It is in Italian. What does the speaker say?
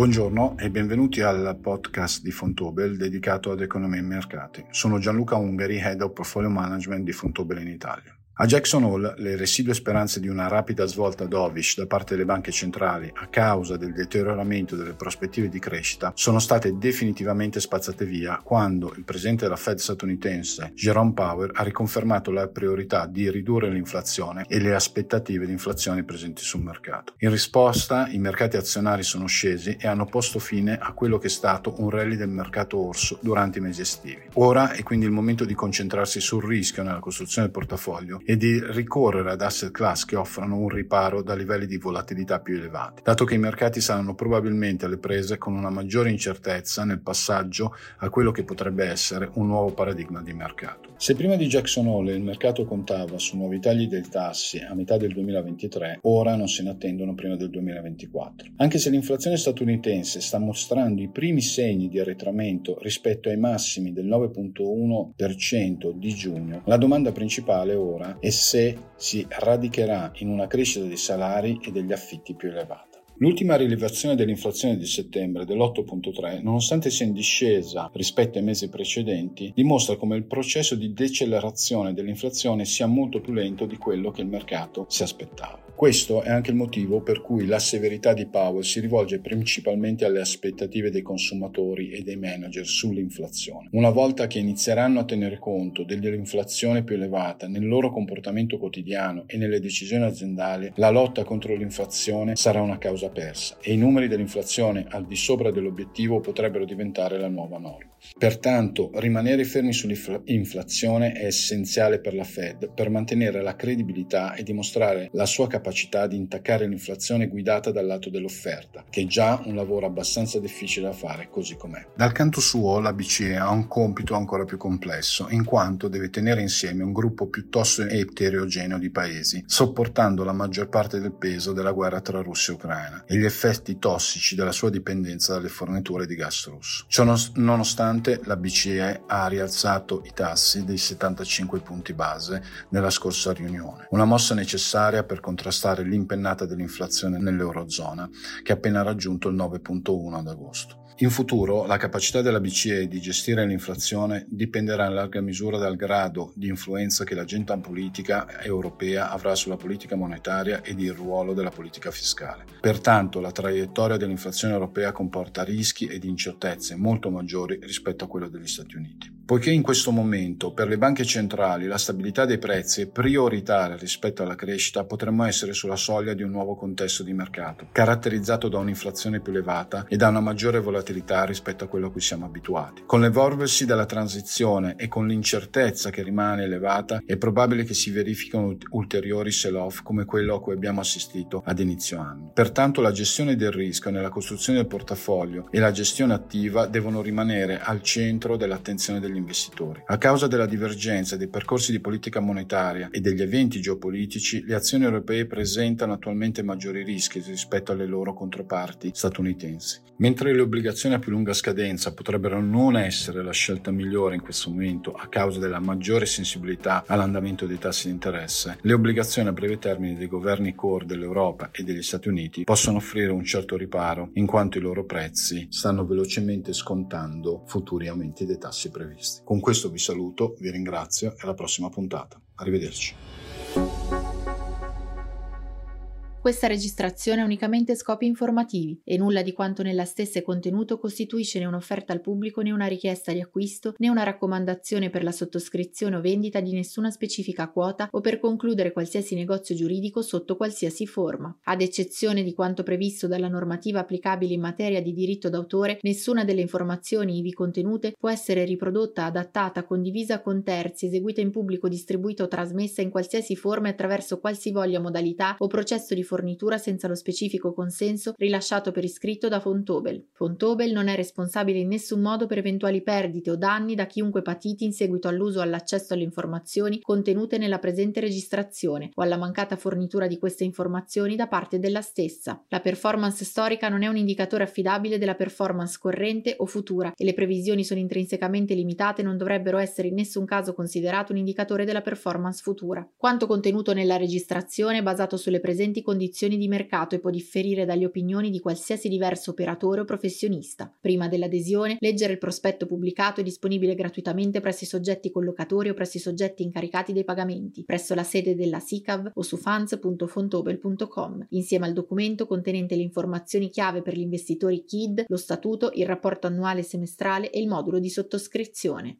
Buongiorno e benvenuti al podcast di Fontobel dedicato ad economia e mercati. Sono Gianluca Ungari, Head of Portfolio Management di Fontobel in Italia. A Jackson Hole le residue speranze di una rapida svolta dovish da parte delle banche centrali a causa del deterioramento delle prospettive di crescita sono state definitivamente spazzate via quando il presidente della Fed statunitense Jerome Powell ha riconfermato la priorità di ridurre l'inflazione e le aspettative di inflazione presenti sul mercato. In risposta i mercati azionari sono scesi e hanno posto fine a quello che è stato un rally del mercato orso durante i mesi estivi. Ora è quindi il momento di concentrarsi sul rischio nella costruzione del portafoglio e di ricorrere ad asset class che offrono un riparo da livelli di volatilità più elevati, dato che i mercati saranno probabilmente alle prese con una maggiore incertezza nel passaggio a quello che potrebbe essere un nuovo paradigma di mercato. Se prima di Jackson Hole il mercato contava su nuovi tagli dei tassi a metà del 2023, ora non se ne attendono prima del 2024. Anche se l'inflazione statunitense sta mostrando i primi segni di arretramento rispetto ai massimi del 9.1% di giugno, la domanda principale ora e se si radicherà in una crescita dei salari e degli affitti più elevata. L'ultima rilevazione dell'inflazione di settembre dell'8.3, nonostante sia in discesa rispetto ai mesi precedenti, dimostra come il processo di decelerazione dell'inflazione sia molto più lento di quello che il mercato si aspettava. Questo è anche il motivo per cui la severità di Powell si rivolge principalmente alle aspettative dei consumatori e dei manager sull'inflazione. Una volta che inizieranno a tenere conto dell'inflazione più elevata nel loro comportamento quotidiano e nelle decisioni aziendali, la lotta contro l'inflazione sarà una causa persa e i numeri dell'inflazione al di sopra dell'obiettivo potrebbero diventare la nuova norma. Pertanto, rimanere fermi sull'inflazione è essenziale per la Fed per mantenere la credibilità e dimostrare la sua capacità capacità di intaccare l'inflazione guidata dal lato dell'offerta, che è già un lavoro abbastanza difficile da fare così com'è. Dal canto suo la BCE ha un compito ancora più complesso, in quanto deve tenere insieme un gruppo piuttosto eterogeneo di paesi, sopportando la maggior parte del peso della guerra tra Russia e Ucraina e gli effetti tossici della sua dipendenza dalle forniture di gas russo. Ciò nonostante la BCE ha rialzato i tassi dei 75 punti base nella scorsa riunione, una mossa necessaria per contrastare contrastare l'impennata dell'inflazione nell'Eurozona, che ha appena raggiunto il 9.1 ad agosto. In futuro la capacità della BCE di gestire l'inflazione dipenderà in larga misura dal grado di influenza che l'agenda politica europea avrà sulla politica monetaria ed il ruolo della politica fiscale. Pertanto la traiettoria dell'inflazione europea comporta rischi ed incertezze molto maggiori rispetto a quello degli Stati Uniti. Poiché in questo momento per le banche centrali la stabilità dei prezzi è prioritaria rispetto alla crescita, potremmo essere sulla soglia di un nuovo contesto di mercato, caratterizzato da un'inflazione più elevata e da una maggiore volatilità rispetto a quello a cui siamo abituati. Con l'evolversi della transizione e con l'incertezza che rimane elevata, è probabile che si verifichino ulteriori sell-off come quello a cui abbiamo assistito ad inizio anno. Pertanto la gestione del rischio nella costruzione del portafoglio e la gestione attiva devono rimanere al centro dell'attenzione degli investitori. A causa della divergenza dei percorsi di politica monetaria e degli eventi geopolitici, le azioni europee presentano attualmente maggiori rischi rispetto alle loro controparti statunitensi. Mentre le obbligazioni a più lunga scadenza potrebbero non essere la scelta migliore in questo momento a causa della maggiore sensibilità all'andamento dei tassi di interesse, le obbligazioni a breve termine dei governi core dell'Europa e degli Stati Uniti possono offrire un certo riparo in quanto i loro prezzi stanno velocemente scontando futuri aumenti dei tassi previsti. Con questo vi saluto, vi ringrazio e alla prossima puntata. Arrivederci. Questa registrazione ha unicamente scopi informativi e nulla di quanto nella stessa è contenuto costituisce né un'offerta al pubblico né una richiesta di acquisto né una raccomandazione per la sottoscrizione o vendita di nessuna specifica quota o per concludere qualsiasi negozio giuridico sotto qualsiasi forma. Ad eccezione di quanto previsto dalla normativa applicabile in materia di diritto d'autore, nessuna delle informazioni ivi contenute può essere riprodotta, adattata, condivisa con terzi, eseguita in pubblico, distribuita o trasmessa in qualsiasi forma e attraverso qualsivoglia modalità o processo di fornitura senza lo specifico consenso rilasciato per iscritto da Fontobel. Fontobel non è responsabile in nessun modo per eventuali perdite o danni da chiunque patiti in seguito all'uso o all'accesso alle informazioni contenute nella presente registrazione o alla mancata fornitura di queste informazioni da parte della stessa. La performance storica non è un indicatore affidabile della performance corrente o futura e le previsioni sono intrinsecamente limitate e non dovrebbero essere in nessun caso considerato un indicatore della performance futura. Quanto contenuto nella registrazione è basato sulle presenti condizioni condizioni di mercato e può differire dalle opinioni di qualsiasi diverso operatore o professionista. Prima dell'adesione, leggere il prospetto pubblicato è disponibile gratuitamente presso i soggetti collocatori o presso i soggetti incaricati dei pagamenti, presso la sede della SICAV o su funds.fontobel.com, insieme al documento contenente le informazioni chiave per gli investitori KID, lo statuto, il rapporto annuale e semestrale e il modulo di sottoscrizione.